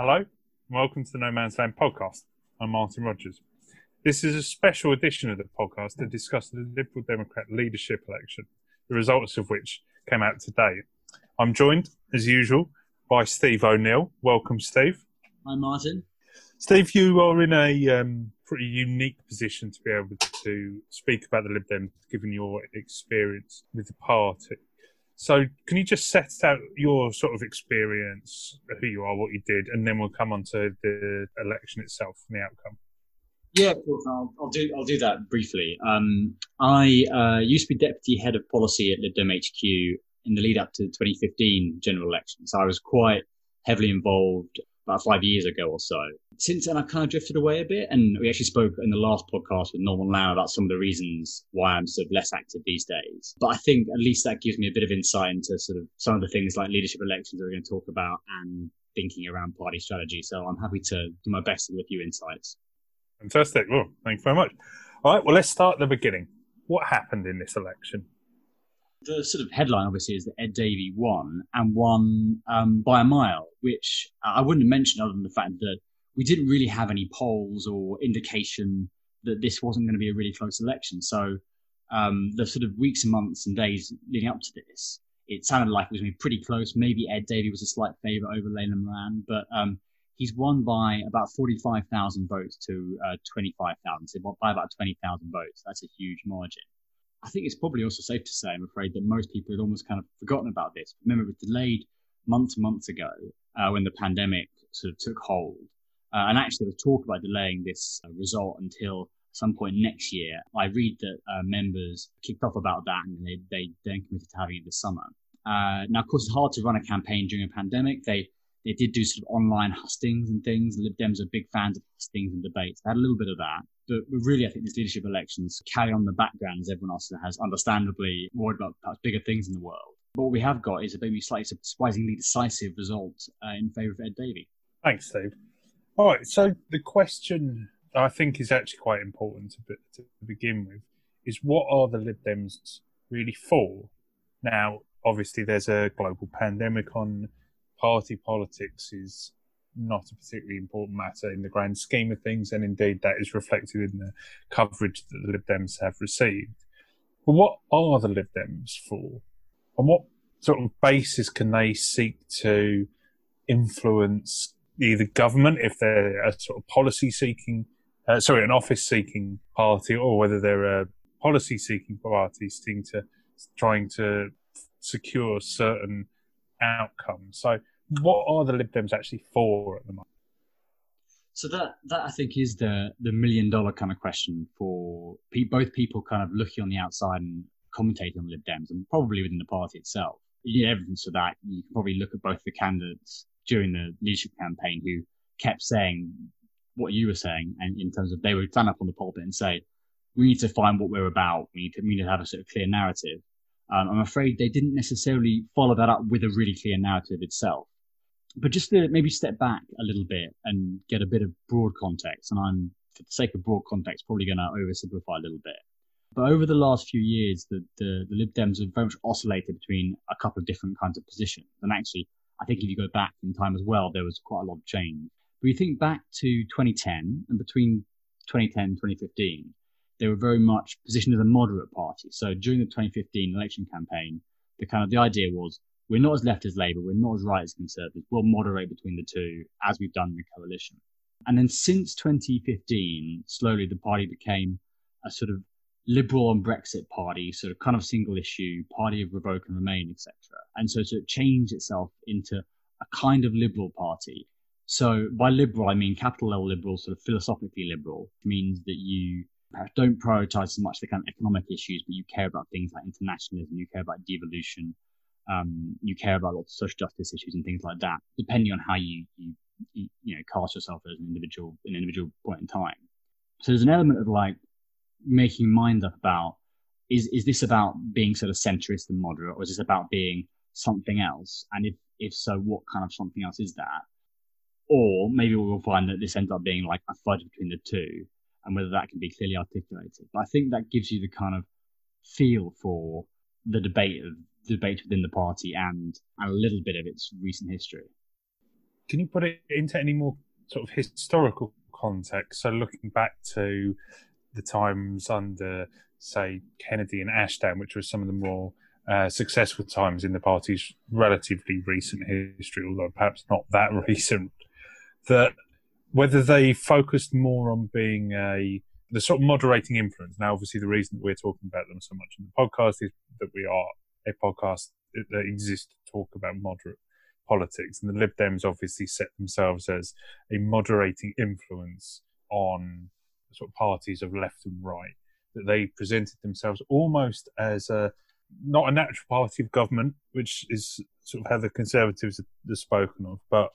Hello, and welcome to the No Man's Land podcast. I'm Martin Rogers. This is a special edition of the podcast to discuss the Liberal Democrat leadership election, the results of which came out today. I'm joined, as usual, by Steve O'Neill. Welcome, Steve. Hi, Martin. Steve, you are in a um, pretty unique position to be able to speak about the Lib Dems, given your experience with the party. So, can you just set out your sort of experience, who you are, what you did, and then we'll come on to the election itself and the outcome. Yeah, of course. I'll, I'll do. I'll do that briefly. Um, I uh, used to be deputy head of policy at Lib Dem HQ in the lead up to the 2015 general election, so I was quite heavily involved about five years ago or so. Since then, I've kind of drifted away a bit, and we actually spoke in the last podcast with Norman Lamb about some of the reasons why I'm sort of less active these days. But I think at least that gives me a bit of insight into sort of some of the things like leadership elections that we're going to talk about and thinking around party strategy. So I'm happy to do my best a few insights. Fantastic. Well, thank you very much. All right, well, let's start at the beginning. What happened in this election? The sort of headline obviously is that Ed Davey won and won um, by a mile, which I wouldn't have mentioned other than the fact that we didn't really have any polls or indication that this wasn't going to be a really close election. So um, the sort of weeks and months and days leading up to this, it sounded like it was going to be pretty close. Maybe Ed Davey was a slight favourite over Layla Moran, but um, he's won by about 45,000 votes to uh, 25,000, so by about 20,000 votes. That's a huge margin. I think it's probably also safe to say, I'm afraid, that most people had almost kind of forgotten about this. Remember, it was delayed months and months ago uh, when the pandemic sort of took hold. Uh, and actually, there was talk about delaying this uh, result until some point next year. I read that uh, members kicked off about that and they, they then committed to having it this summer. Uh, now, of course, it's hard to run a campaign during a pandemic. They they did do sort of online hustings and things. Lib Dems are big fans of hustings and debates. They had a little bit of that. But, really, I think these leadership elections carry on the background as everyone else has understandably worried about perhaps bigger things in the world. But what we have got is a maybe slightly surprisingly decisive result uh, in favour of Ed Davey. Thanks, Steve. All right, so the question I think is actually quite important to, to begin with is what are the Lib Dems really for? Now, obviously, there's a global pandemic on party politics is not a particularly important matter in the grand scheme of things, and indeed that is reflected in the coverage that the Lib Dems have received. But what are the Lib Dems for? On what sort of basis can they seek to influence either government if they're a sort of policy seeking, uh, sorry, an office seeking party, or whether they're a policy seeking party seeking to trying to secure certain outcomes. So, what are the Lib Dems actually for at the moment? So that that I think is the the million dollar kind of question for pe- both people kind of looking on the outside and commentating on Lib Dems, and probably within the party itself. You need evidence for that. You can probably look at both the candidates during the leadership campaign who kept saying what you were saying, and in terms of they would stand up on the pulpit and say, "We need to find what we're about. We need to we need to have a sort of clear narrative." Um, I'm afraid they didn't necessarily follow that up with a really clear narrative itself. But just to maybe step back a little bit and get a bit of broad context, and I'm, for the sake of broad context, probably going to oversimplify a little bit. But over the last few years, the, the, the Lib Dems have very much oscillated between a couple of different kinds of positions. And actually, I think if you go back in time as well, there was quite a lot of change. But you think back to 2010 and between 2010 and 2015, they were very much positioned as a moderate party. So during the 2015 election campaign, the kind of the idea was we're not as left as Labour, we're not as right as Conservatives. We'll moderate between the two as we've done in the coalition. And then since 2015, slowly the party became a sort of liberal and Brexit party, sort of kind of single issue, party of revoke and remain, etc. And so to change itself into a kind of liberal party. So by liberal, I mean capital L liberal, sort of philosophically liberal, means that you don't prioritize as much the kind of economic issues, but you care about things like internationalism, you care about devolution, um, you care about lots of social justice issues and things like that, depending on how you, you, you, know, cast yourself as an individual, an individual point in time. So there's an element of like making mind up about, is, is this about being sort of centrist and moderate, or is this about being something else? And if, if so, what kind of something else is that? Or maybe we'll find that this ends up being like a fudge between the two and whether that can be clearly articulated. But I think that gives you the kind of feel for the debate of debate within the party and, and a little bit of its recent history. can you put it into any more sort of historical context? So looking back to the times under, say, Kennedy and Ashdown, which were some of the more uh, successful times in the party's relatively recent history, although perhaps not that recent, that whether they focused more on being a the sort of moderating influence. Now, obviously, the reason that we're talking about them so much in the podcast is that we are a podcast that exists to talk about moderate politics, and the Lib Dems obviously set themselves as a moderating influence on sort of parties of left and right. That they presented themselves almost as a not a natural party of government, which is sort of how the Conservatives are spoken of, but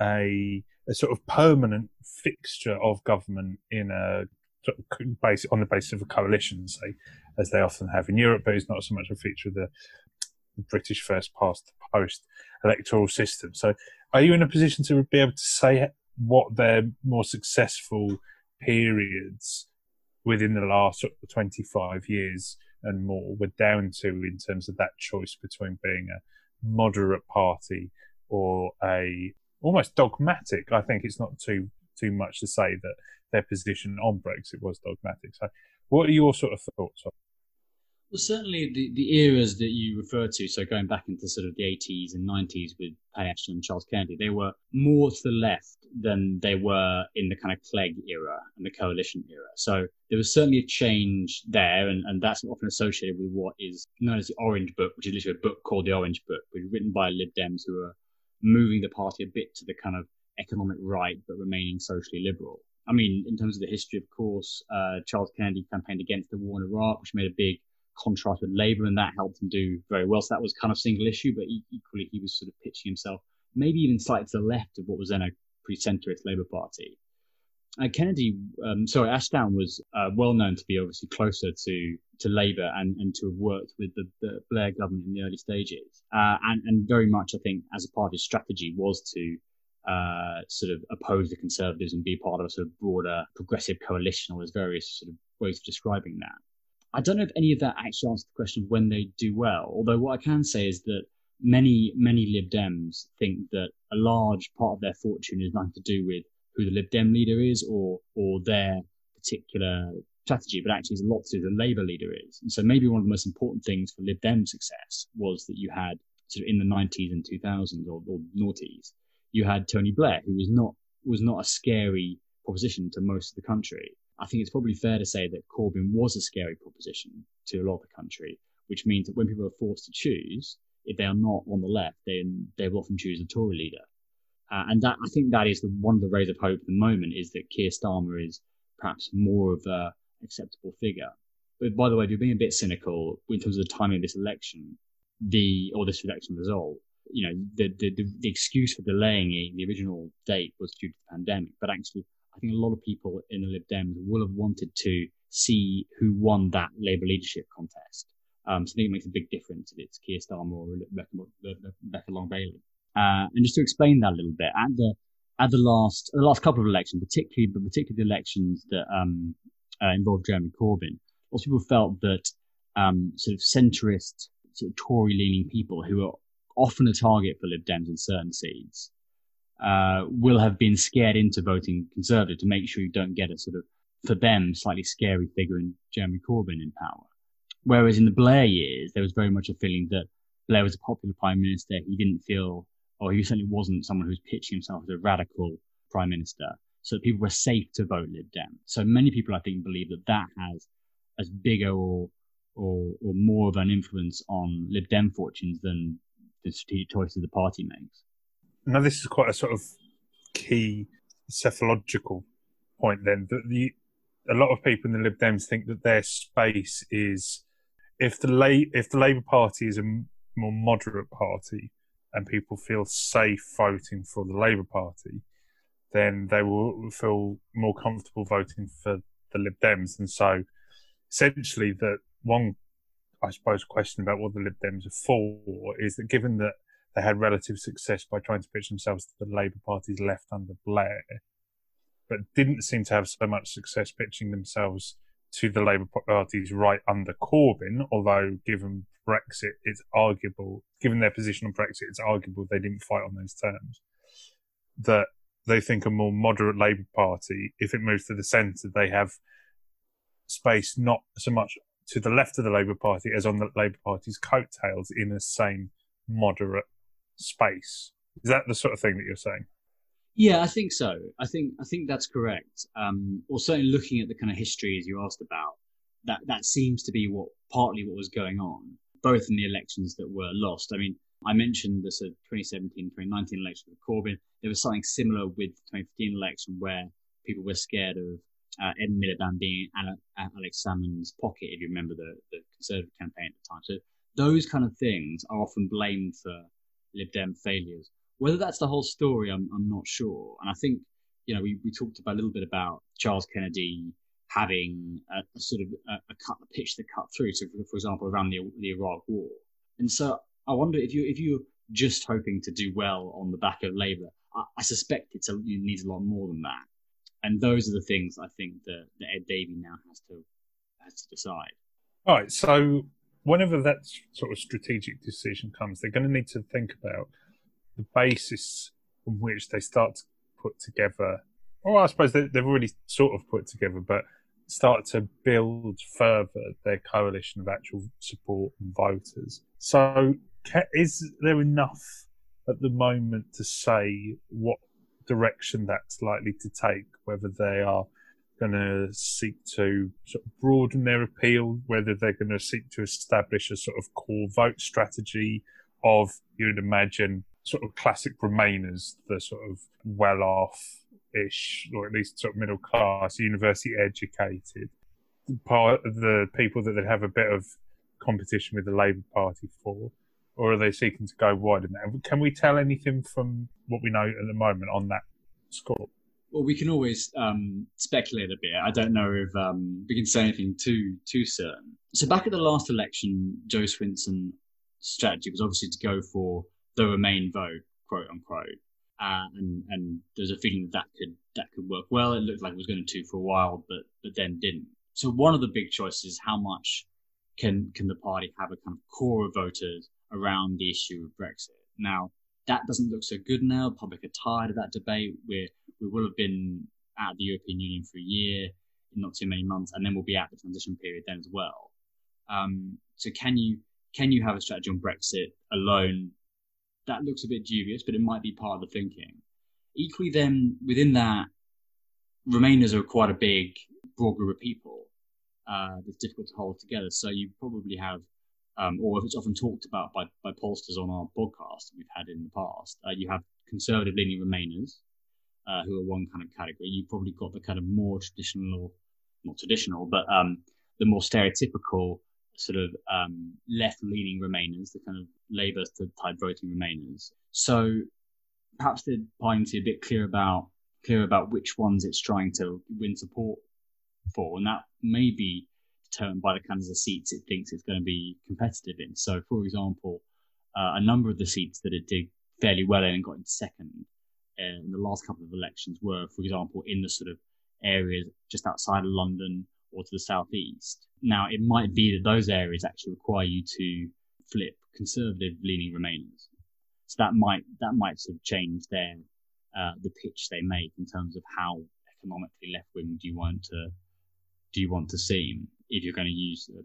a a sort of permanent fixture of government in a sort of base on the basis of a coalition, say, as they often have in Europe, but it's not so much a feature of the, the British first past the post electoral system. So, are you in a position to be able to say what their more successful periods within the last sort of 25 years and more were down to in terms of that choice between being a moderate party or a almost dogmatic. I think it's not too too much to say that their position on Brexit was dogmatic. So, what are your sort of thoughts on? Well, certainly the, the eras that you refer to, so going back into sort of the 80s and 90s with Ashdown and Charles Kennedy, they were more to the left than they were in the kind of Clegg era and the coalition era. So there was certainly a change there, and, and that's often associated with what is known as the Orange Book, which is literally a book called the Orange Book, which was written by Lib Dems who are moving the party a bit to the kind of economic right but remaining socially liberal. I mean, in terms of the history, of course, uh, Charles Kennedy campaigned against the war in Iraq, which made a big contrast with Labour, and that helped him do very well. So that was kind of single issue, but equally he was sort of pitching himself maybe even slightly to the left of what was then a pretty centrist Labour Party. Uh, Kennedy, um, sorry, Ashdown was uh, well known to be obviously closer to to Labour and, and to have worked with the, the Blair government in the early stages, uh, and and very much I think as a part of his strategy was to uh, sort of oppose the Conservatives and be part of a sort of broader progressive coalition, or there's various sort of ways of describing that. I don't know if any of that actually answers the question of when they do well. Although what I can say is that many many Lib Dems think that a large part of their fortune is nothing to do with who the Lib Dem leader is or or their particular strategy, but actually it's a lot to do with the Labour leader is. And so maybe one of the most important things for Lib Dem success was that you had sort of in the 90s and 2000s or, or noughties, you had Tony Blair, who was not was not a scary proposition to most of the country. I think it's probably fair to say that Corbyn was a scary proposition to a lot of the country, which means that when people are forced to choose, if they are not on the left, then they will often choose a Tory leader. Uh, and that I think that is the, one of the rays of hope at the moment is that Keir Starmer is perhaps more of a acceptable figure. But by the way, if you're being a bit cynical in terms of the timing of this election, the or this election result, you know, the the, the, excuse for delaying the original date was due to the pandemic. But actually, I think a lot of people in the Lib Dems will have wanted to see who won that Labour leadership contest. Um, so I think it makes a big difference if it's Keir Starmer or Rebecca, Rebecca Long Bailey. Uh, and just to explain that a little bit, at the at the last the last couple of elections, particularly but particularly the elections that um, uh, involved Jeremy Corbyn, lots of people felt that um, sort of centrist, sort of Tory-leaning people who are often a target for Lib Dems in certain seats uh, will have been scared into voting Conservative to make sure you don't get a sort of for them slightly scary figure in Jeremy Corbyn in power. Whereas in the Blair years, there was very much a feeling that Blair was a popular prime minister. He didn't feel or he certainly wasn't someone who was pitching himself as a radical prime minister. So people were safe to vote Lib Dem. So many people, I think, believe that that has as bigger or or, or more of an influence on Lib Dem fortunes than the strategic choices the party makes. Now, this is quite a sort of key psephological point. Then that the a lot of people in the Lib Dems think that their space is if the La- if the Labour Party is a more moderate party, and people feel safe voting for the Labour Party, then they will feel more comfortable voting for the Lib Dems. And so, essentially, that one, I suppose, question about what the Lib Dems are for is that given that they had relative success by trying to pitch themselves to the Labour Party's left under Blair, but didn't seem to have so much success pitching themselves to the Labour Party's right under Corbyn, although given Brexit, it's arguable, given their position on Brexit, it's arguable they didn't fight on those terms. that they think a more moderate Labour Party, if it moves to the centre, they have space not so much to the left of the Labour Party as on the Labour Party's coattails in the same moderate space. Is that the sort of thing that you're saying? Yeah, I think so. I think I think that's correct. Um, or certainly looking at the kind of history as you asked about, that that seems to be what partly what was going on, both in the elections that were lost. I mean, I mentioned the sort of 2017, 2019 election with Corbyn. There was something similar with the 2015 election where people were scared of uh, Ed Miliband being in Alex Salmond's pocket, if you remember the, the Conservative campaign at the time. So those kind of things are often blamed for Lib Dem failures. Whether that's the whole story, I'm, I'm not sure. And I think, you know, we, we talked about a little bit about Charles Kennedy having a, a sort of a, a, cut, a pitch that cut through. So, for, for example, around the, the Iraq War. And so I wonder if you if you're just hoping to do well on the back of Labour, I, I suspect it needs a lot more than that. And those are the things I think that, that Ed Davey now has to has to decide. All right. So whenever that sort of strategic decision comes, they're going to need to think about the basis on which they start to put together. Or I suppose they, they've already sort of put together, but start to build further their coalition of actual support and voters. So is there enough at the moment to say what direction that's likely to take? Whether they are going to seek to sort of broaden their appeal, whether they're going to seek to establish a sort of core vote strategy of, you'd imagine, sort of classic Remainers, the sort of well off ish, or at least sort of middle class, university educated, part of the people that they'd have a bit of competition with the Labour Party for or are they seeking to go wider now? Can we tell anything from what we know at the moment on that score? Well, we can always um, speculate a bit. I don't know if um, we can say anything too too certain. So back at the last election, Joe Swinson's strategy was obviously to go for the Remain vote, quote unquote, uh, and and there's a feeling that that could that could work well. It looked like it was going to for a while, but but then didn't. So one of the big choices is how much can can the party have a kind of core of voters around the issue of Brexit. Now, that doesn't look so good now. Public are tired of that debate. we we will have been out of the European Union for a year, not too many months, and then we'll be at the transition period then as well. Um, so can you can you have a strategy on Brexit alone? That looks a bit dubious, but it might be part of the thinking. Equally, then within that, Remainers are quite a big, broad group of people uh, that's difficult to hold together. So you probably have um, or if it's often talked about by, by pollsters on our podcast we've had in the past, uh, you have conservative leaning Remainers, uh, who are one kind of category. You've probably got the kind of more traditional, not traditional, but um, the more stereotypical sort of um, left leaning Remainers, the kind of Labour type voting Remainers. So perhaps the party a bit clear about clear about which ones it's trying to win support for, and that may be determined by the kinds of seats it thinks it's going to be competitive in. So, for example, uh, a number of the seats that it did fairly well in and got in second in the last couple of elections were, for example, in the sort of areas just outside of London or to the southeast. Now, it might be that those areas actually require you to flip conservative leaning Remainers. So that might that might sort of change their uh, the pitch they make in terms of how economically left wing do you want to do you want to seem if you're going to use uh,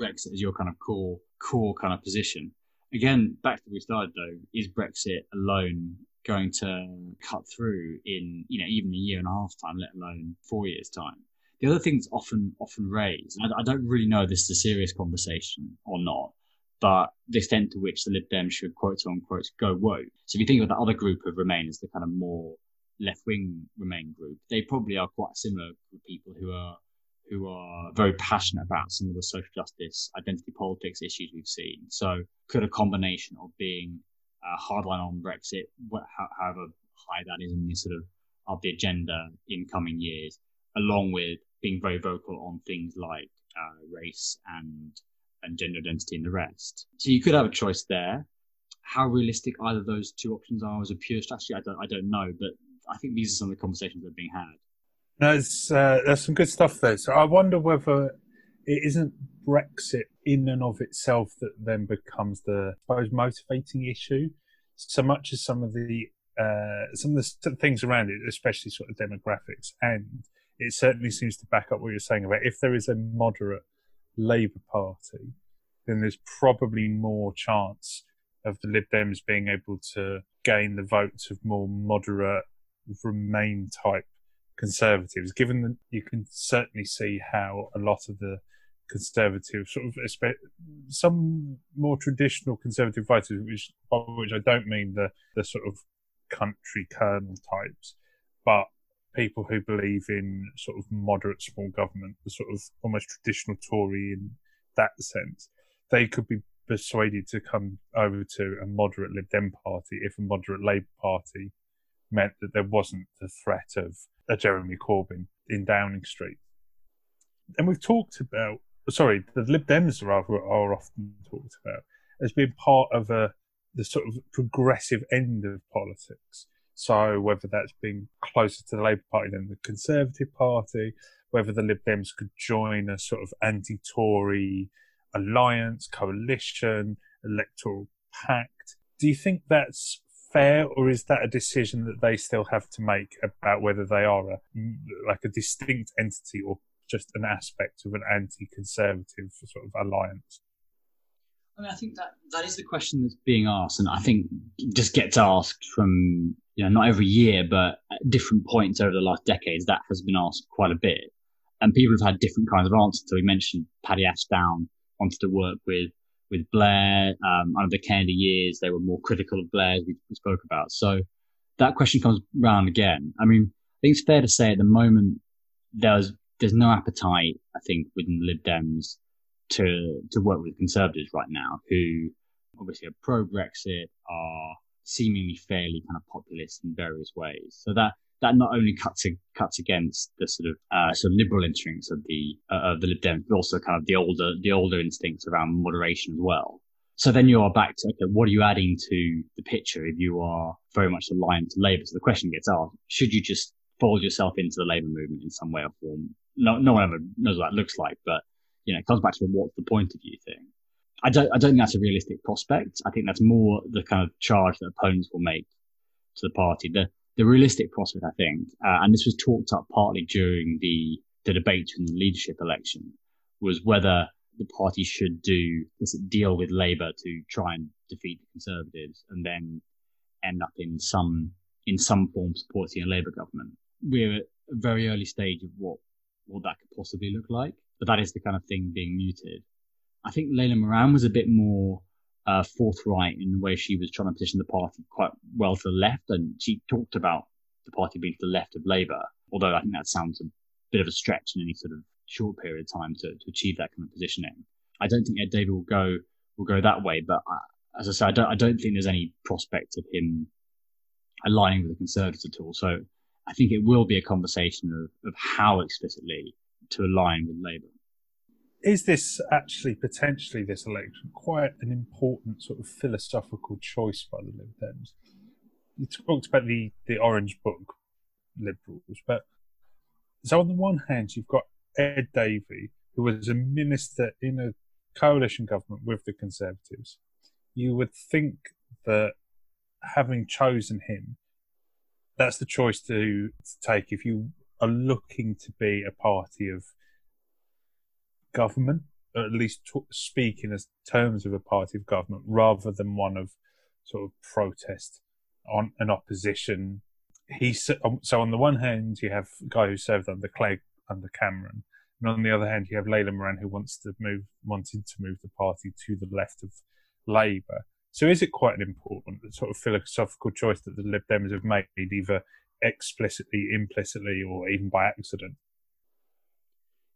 Brexit as your kind of core core kind of position. Again, back to where we started though, is Brexit alone going to cut through in you know even a year and a half time, let alone four years time? The other thing that's often often raised, I, I don't really know if this is a serious conversation or not, but the extent to which the Lib Dems should quote unquote go woke. So if you think of the other group of Remainers, the kind of more left wing Remain group, they probably are quite similar group people who are who are very passionate about some of the social justice, identity politics issues we've seen. So, could a combination of being a hardline on Brexit, however high that is in the sort of of the agenda in coming years, along with being very vocal on things like uh, race and and gender identity and the rest. So you could have a choice there. How realistic either those two options are as a pure strategy, I don't I don't know, but I think these are some of the conversations that are being had. Uh, there's some good stuff there. So I wonder whether it isn't Brexit in and of itself that then becomes the suppose motivating issue, so much as some of the uh, some of the things around it, especially sort of demographics, and it certainly seems to back up what you're saying about if there is a moderate Labour Party, then there's probably more chance of the Lib Dems being able to gain the votes of more moderate Remain type Conservatives, given that you can certainly see how a lot of the conservative sort of some more traditional conservative voters, which by which I don't mean the the sort of country colonel types, but people who believe in sort of moderate small government, the sort of almost traditional Tory in that sense, they could be persuaded to come over to a moderate Lib Dem party if a moderate Labour Party meant that there wasn't the threat of a Jeremy Corbyn in Downing Street. And we've talked about, sorry, the Lib Dems are, are often talked about as being part of a the sort of progressive end of politics. So whether that's being closer to the Labour Party than the Conservative Party, whether the Lib Dems could join a sort of anti-Tory alliance, coalition, electoral pact. Do you think that's fair, or is that a decision that they still have to make about whether they are a like a distinct entity or just an aspect of an anti-conservative sort of alliance? I mean, I think that that is the question that's being asked, and I think just gets asked from you know not every year, but at different points over the last decades. That has been asked quite a bit, and people have had different kinds of answers. So we mentioned Paddy Ashdown wanted to work with with Blair. Um, under the Kennedy years, they were more critical of Blair, as we, we spoke about. So that question comes round again. I mean, I think it's fair to say at the moment there's there's no appetite, I think, within the Lib Dems to to work with conservatives right now, who obviously are pro Brexit, are seemingly fairly kind of populist in various ways. So that that not only cuts cuts against the sort of uh, sort of liberal instincts of the uh, of the Lib Dems, but also kind of the older the older instincts around moderation as well. So then you are back to okay, what are you adding to the picture if you are very much aligned to Labour? So the question gets asked: Should you just fold yourself into the Labour movement in some way or form? No, no one ever knows what that looks like, but you know, it comes back to what's the point of you thing. I don't, I don't think that's a realistic prospect. I think that's more the kind of charge that opponents will make to the party. The, the realistic prospect, I think, uh, and this was talked up partly during the, the debate in the leadership election, was whether the party should do this deal with Labour to try and defeat the Conservatives and then end up in some in some form supporting a Labour government. We're at a very early stage of what what that could possibly look like but that is the kind of thing being muted. I think Layla Moran was a bit more uh, forthright in the way she was trying to position the party quite well to the left, and she talked about the party being to the left of Labour. Although I think that sounds a bit of a stretch in any sort of short period of time to, to achieve that kind of positioning. I don't think Ed Davey will go will go that way, but I, as I say, I don't I don't think there's any prospect of him aligning with the Conservatives at all. So I think it will be a conversation of, of how explicitly to align with Labour. Is this actually potentially this election quite an important sort of philosophical choice by the Lib Dems? You talked about the, the Orange Book Liberals, but so on the one hand, you've got Ed Davey, who was a minister in a coalition government with the Conservatives. You would think that having chosen him, that's the choice to, to take if you are looking to be a party of government, or at least t- speak in terms of a party of government, rather than one of sort of protest on an opposition. He um, so on the one hand you have a guy who served under Clegg under Cameron, and on the other hand you have Layla Moran who wants to move wanted to move the party to the left of Labour. So is it quite an important sort of philosophical choice that the Lib Dems have made, either explicitly, implicitly, or even by accident.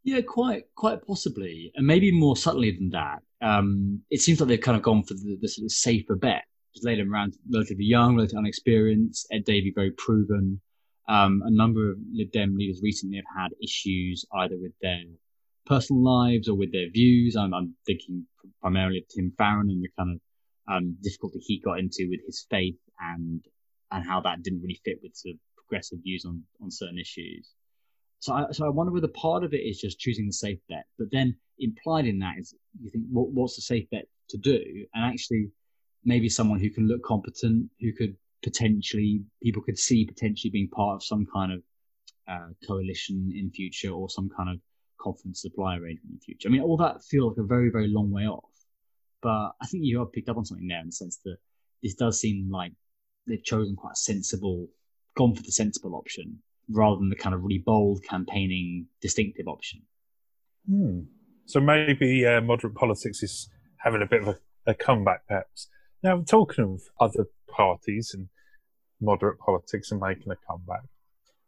Yeah, quite quite possibly, and maybe more subtly than that. Um, it seems like they've kind of gone for the, the sort of safer bet. Just Layla Moran relatively young, relatively unexperienced. Ed Davey very proven. Um, a number of Lib Dem leaders recently have had issues either with their personal lives or with their views. I'm, I'm thinking primarily of Tim Farron and the kind of um, difficulty he got into with his faith and and how that didn't really fit with sort of progressive views on, on certain issues. So I, so I wonder whether part of it is just choosing the safe bet, but then implied in that is you think, what, what's the safe bet to do? And actually, maybe someone who can look competent, who could potentially people could see potentially being part of some kind of uh, coalition in future or some kind of confidence supply arrangement in future. I mean, all that feels like a very, very long way off. But I think you have picked up on something there in the sense that this does seem like they've chosen quite a sensible, gone for the sensible option rather than the kind of really bold campaigning distinctive option. Hmm. So maybe uh, moderate politics is having a bit of a, a comeback, perhaps. Now, talking of other parties and moderate politics and making a comeback,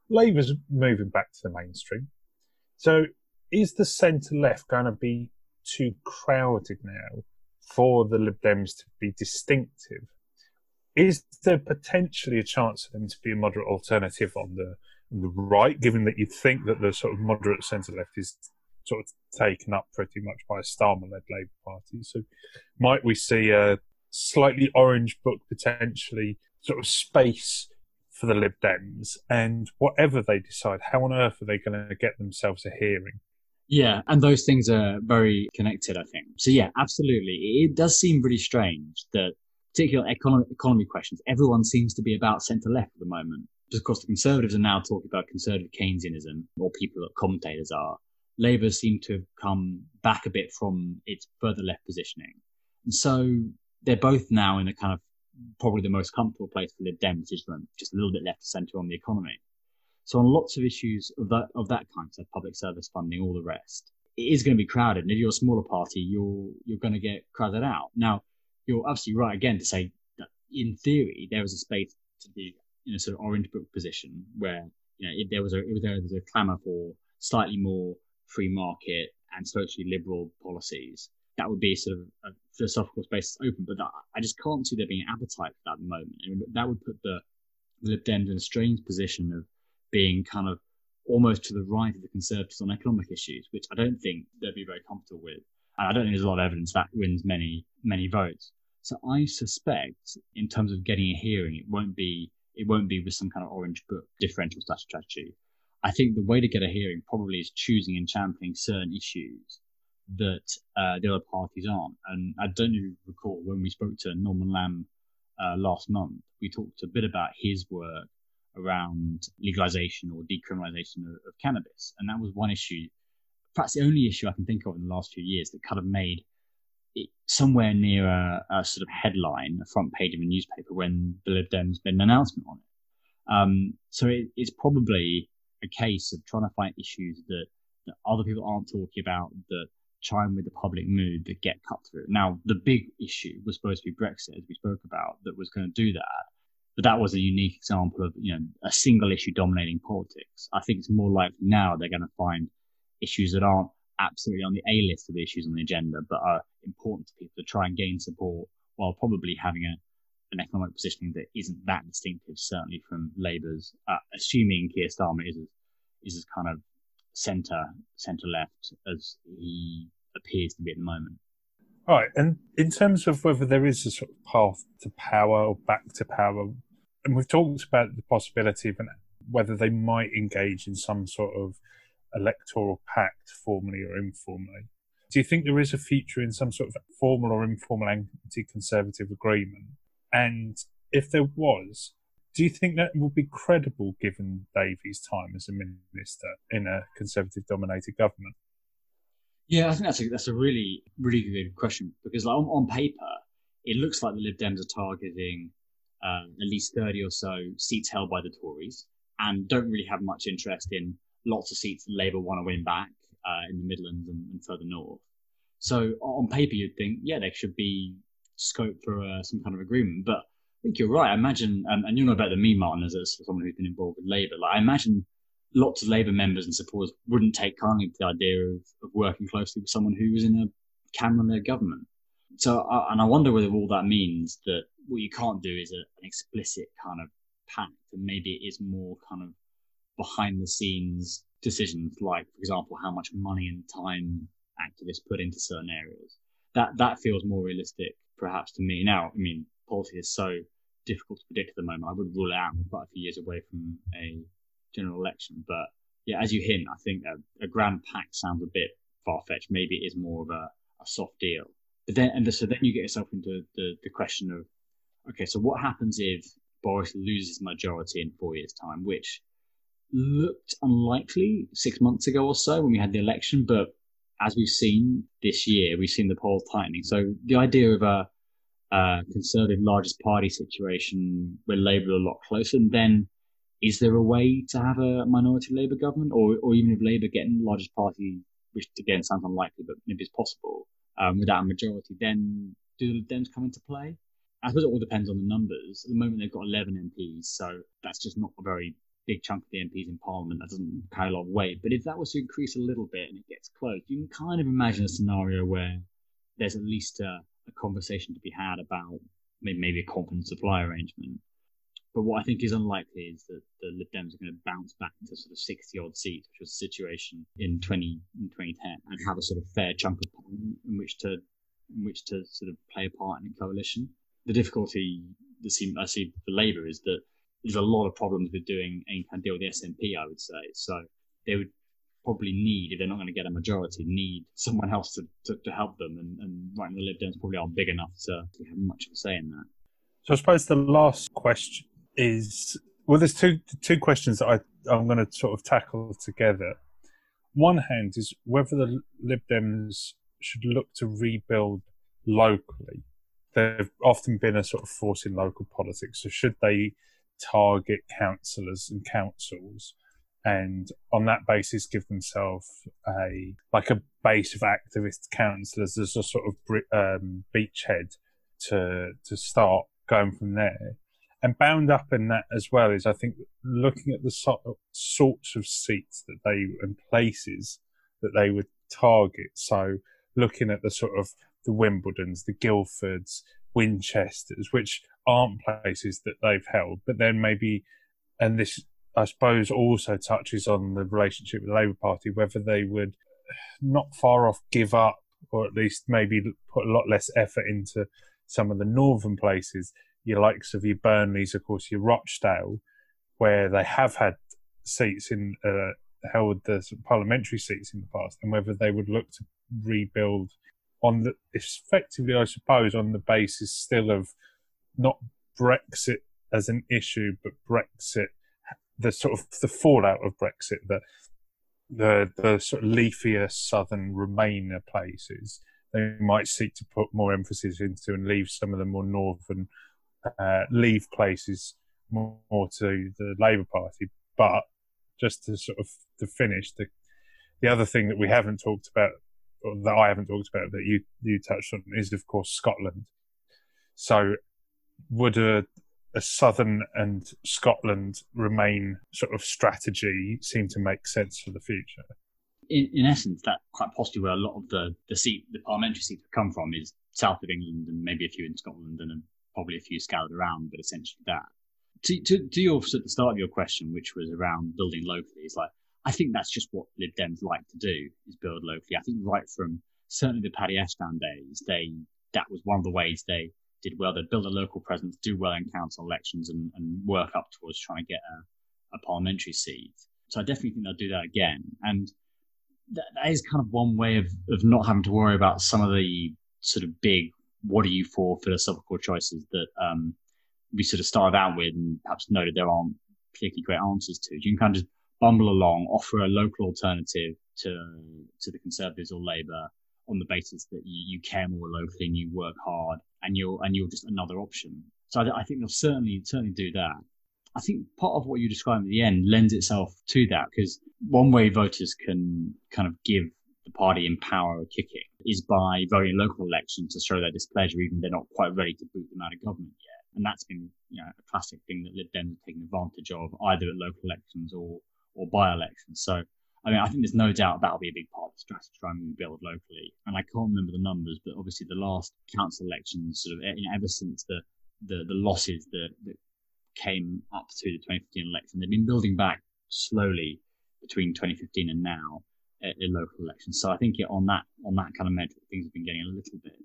Labour's moving back to the mainstream. So, is the centre left going to be too crowded now for the Lib Dems to be distinctive? Is there potentially a chance for them to be a moderate alternative on the, on the right, given that you think that the sort of moderate centre left is sort of taken up pretty much by a Starmer led Labour Party? So, might we see a slightly orange book potentially sort of space for the Lib Dems, and whatever they decide, how on earth are they going to get themselves a hearing? Yeah, and those things are very connected, I think. So yeah, absolutely. It does seem really strange that particular economic economy questions, everyone seems to be about centre left at the moment. Because the Conservatives are now talking about conservative Keynesianism, or people that commentators are. Labour seem to have come back a bit from its further left positioning. And so they're both now in a kind of probably the most comfortable place for Lib Dems, which is just a little bit left of centre on the economy. So on lots of issues of that of that kind, so public service funding, all the rest, it is going to be crowded. And if you're a smaller party, you're you're going to get crowded out. Now, you're absolutely right again to say that in theory there is a space to be in a sort of orange book position where you know if there was a there was a clamour for slightly more free market and socially liberal policies, that would be sort of a philosophical space open. But that, I just can't see there being an appetite for that at the moment. That would put the, the Lib Dems in a strange position of being kind of almost to the right of the Conservatives on economic issues, which I don't think they'd be very comfortable with. And I don't think there's a lot of evidence that wins many, many votes. So I suspect in terms of getting a hearing, it won't be it won't be with some kind of orange book differential strategy. I think the way to get a hearing probably is choosing and championing certain issues that uh, the other parties aren't. And I don't recall when we spoke to Norman Lamb uh, last month, we talked a bit about his work around legalization or decriminalization of, of cannabis. And that was one issue, perhaps the only issue I can think of in the last few years that kind of made somewhere near a, a sort of headline, a front page of a newspaper when the Lib Dems made an announcement on it. Um, so it, it's probably a case of trying to find issues that, that other people aren't talking about that chime with the public mood that get cut through. Now, the big issue was supposed to be Brexit, as we spoke about, that was going to do that. But that was a unique example of, you know, a single issue dominating politics. I think it's more likely now they're going to find issues that aren't absolutely on the A list of the issues on the agenda, but are important to people to try and gain support while probably having a, an economic positioning that isn't that distinctive, certainly from Labour's, uh, assuming Keir Starmer is is as kind of centre centre left as he appears to be at the moment. Right, and in terms of whether there is a sort of path to power or back to power, and we've talked about the possibility of an, whether they might engage in some sort of electoral pact, formally or informally. Do you think there is a future in some sort of formal or informal anti-conservative agreement? And if there was, do you think that would be credible given Davey's time as a minister in a Conservative dominated government? Yeah, I think that's a, that's a really, really good question because like, on, on paper, it looks like the Lib Dems are targeting uh, at least 30 or so seats held by the Tories and don't really have much interest in lots of seats that Labour want to win back uh, in the Midlands and, and, further north. So on paper, you'd think, yeah, there should be scope for uh, some kind of agreement. But I think you're right. I imagine, um, and you know better than me, Martin, as, as someone who's been involved with Labour. Like I imagine lots of Labour members and supporters wouldn't take kindly to the idea of, of working closely with someone who was in a Cameron-led government. So, uh, and I wonder whether all that means that what you can't do is a, an explicit kind of pact, and maybe it is more kind of behind the scenes decisions, like, for example, how much money and time activists put into certain areas. That that feels more realistic, perhaps, to me. Now, I mean, policy is so difficult to predict at the moment. I would rule it out. quite a few years away from a general election. But yeah, as you hint, I think a, a grand pact sounds a bit far fetched. Maybe it is more of a, a soft deal. But then, and so then you get yourself into the, the question of, okay, so what happens if Boris loses majority in four years' time, which looked unlikely six months ago or so when we had the election. But as we've seen this year, we've seen the polls tightening. So the idea of a, a conservative largest party situation where Labour are a lot closer, and then is there a way to have a minority Labour government, or, or even if Labour getting the largest party, which again sounds unlikely, but maybe it's possible, um, without a majority, then do the Dems come into play? I suppose it all depends on the numbers. At the moment, they've got 11 MPs, so that's just not a very big chunk of the MPs in Parliament. That doesn't carry a lot of weight. But if that was to increase a little bit and it gets close, you can kind of imagine a scenario where there's at least a, a conversation to be had about maybe, a confidence supply arrangement. But what I think is unlikely is that the Lib Dems are going to bounce back to sort of 60 odd seats, which was the situation in 20 in 2010, and have a sort of fair chunk of parliament in which to in which to sort of play a part in a coalition. The difficulty that seem, I see for Labour is that there's a lot of problems with doing any kind of deal with the SNP, I would say. So they would probably need, if they're not going to get a majority, need someone else to, to, to help them. And, and right now, the Lib Dems probably aren't big enough to, to have much of a say in that. So I suppose the last question is well, there's two two questions that I I'm going to sort of tackle together. One hand is whether the Lib Dems should look to rebuild locally. They've often been a sort of force in local politics. So should they target councillors and councils and on that basis give themselves a like a base of activist councillors as a sort of um, beachhead to to start going from there. And bound up in that as well is I think looking at the sorts of seats that they and places that they would target. So looking at the sort of the Wimbledons the Guildfords Winchesters which aren't places that they've held, but then maybe, and this I suppose also touches on the relationship with the Labour Party, whether they would not far off give up or at least maybe put a lot less effort into some of the northern places, your likes of your Burnleys, of course, your Rochdale, where they have had seats in, uh, held the parliamentary seats in the past, and whether they would look to rebuild on the effectively, I suppose, on the basis still of not Brexit as an issue, but Brexit, the sort of the fallout of Brexit, the the the sort of leafier southern Remainer places, they might seek to put more emphasis into and leave some of the more northern uh, leave places more, more to the Labour Party. But just to sort of to finish the the other thing that we haven't talked about, that I haven't talked about that you you touched on, is of course Scotland. So would a, a Southern and Scotland remain sort of strategy seem to make sense for the future? In, in essence, that quite possibly where a lot of the, the seat, the parliamentary seats have come from is south of England and maybe a few in Scotland and probably a few scattered around, but essentially that. To, to, to your, at the start of your question, which was around building locally, is like, I think that's just what Lib Dems like to do is build locally. I think right from certainly the Paddy Ashdown days, they, that was one of the ways they did well. They'd build a local presence, do well in council elections, and, and work up towards trying to get a, a, parliamentary seat. So I definitely think they'll do that again. And that, that is kind of one way of, of not having to worry about some of the sort of big what are you for philosophical choices that um, we sort of started out with and perhaps noted there aren't particularly great answers to. You can kind of just bumble along, offer a local alternative to to the Conservatives or Labour, on the basis that you, you care more locally and you work hard and you're and you're just another option. So I, I think they'll certainly certainly do that. I think part of what you described at the end lends itself to that because one way voters can kind of give the party in power a kicking is by voting in local elections to show their displeasure, even if they're not quite ready to boot them out of government yet. And that's been you know, a classic thing that Lib Dems have taken advantage of either at local elections or, or by elections. So I mean, I think there's no doubt that'll be a big part of the strategy trying to build locally. And I can't remember the numbers, but obviously the last council elections, sort of you know, ever since the, the, the losses that, that came up to the 2015 election, they've been building back slowly between 2015 and now uh, in local elections. So I think it, on that on that kind of metric, things have been getting a little bit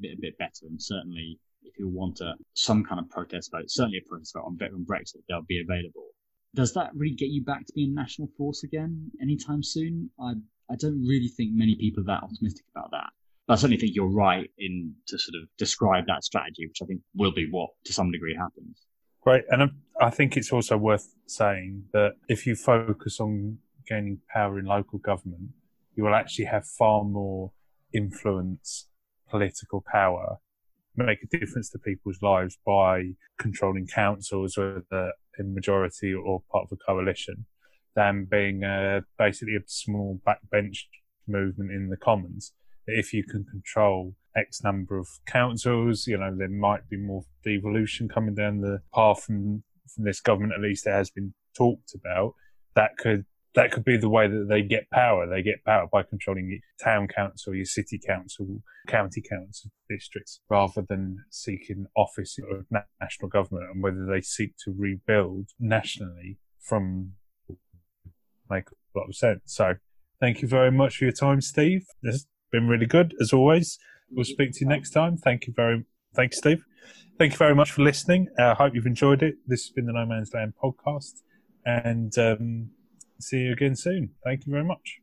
bit a bit better. And certainly, if you want a, some kind of protest vote, certainly a protest vote on, on Brexit, they'll be available does that really get you back to being a national force again anytime soon? I I don't really think many people are that optimistic about that. But I certainly think you're right in to sort of describe that strategy, which I think will be what to some degree happens. Great. And um, I think it's also worth saying that if you focus on gaining power in local government, you will actually have far more influence, political power, make a difference to people's lives by controlling councils, whether in majority or part of a coalition, than being uh, basically a small backbench movement in the Commons. If you can control X number of councils, you know, there might be more devolution coming down the path from, from this government, at least it has been talked about. That could that could be the way that they get power. They get power by controlling your town council, your city council, county council districts, rather than seeking office of national government and whether they seek to rebuild nationally from make a lot of sense. So thank you very much for your time, Steve. It's been really good as always. We'll speak to you next time. Thank you very, thank you, Steve. Thank you very much for listening. I uh, hope you've enjoyed it. This has been the No Man's Land podcast, and um, see you again soon. Thank you very much.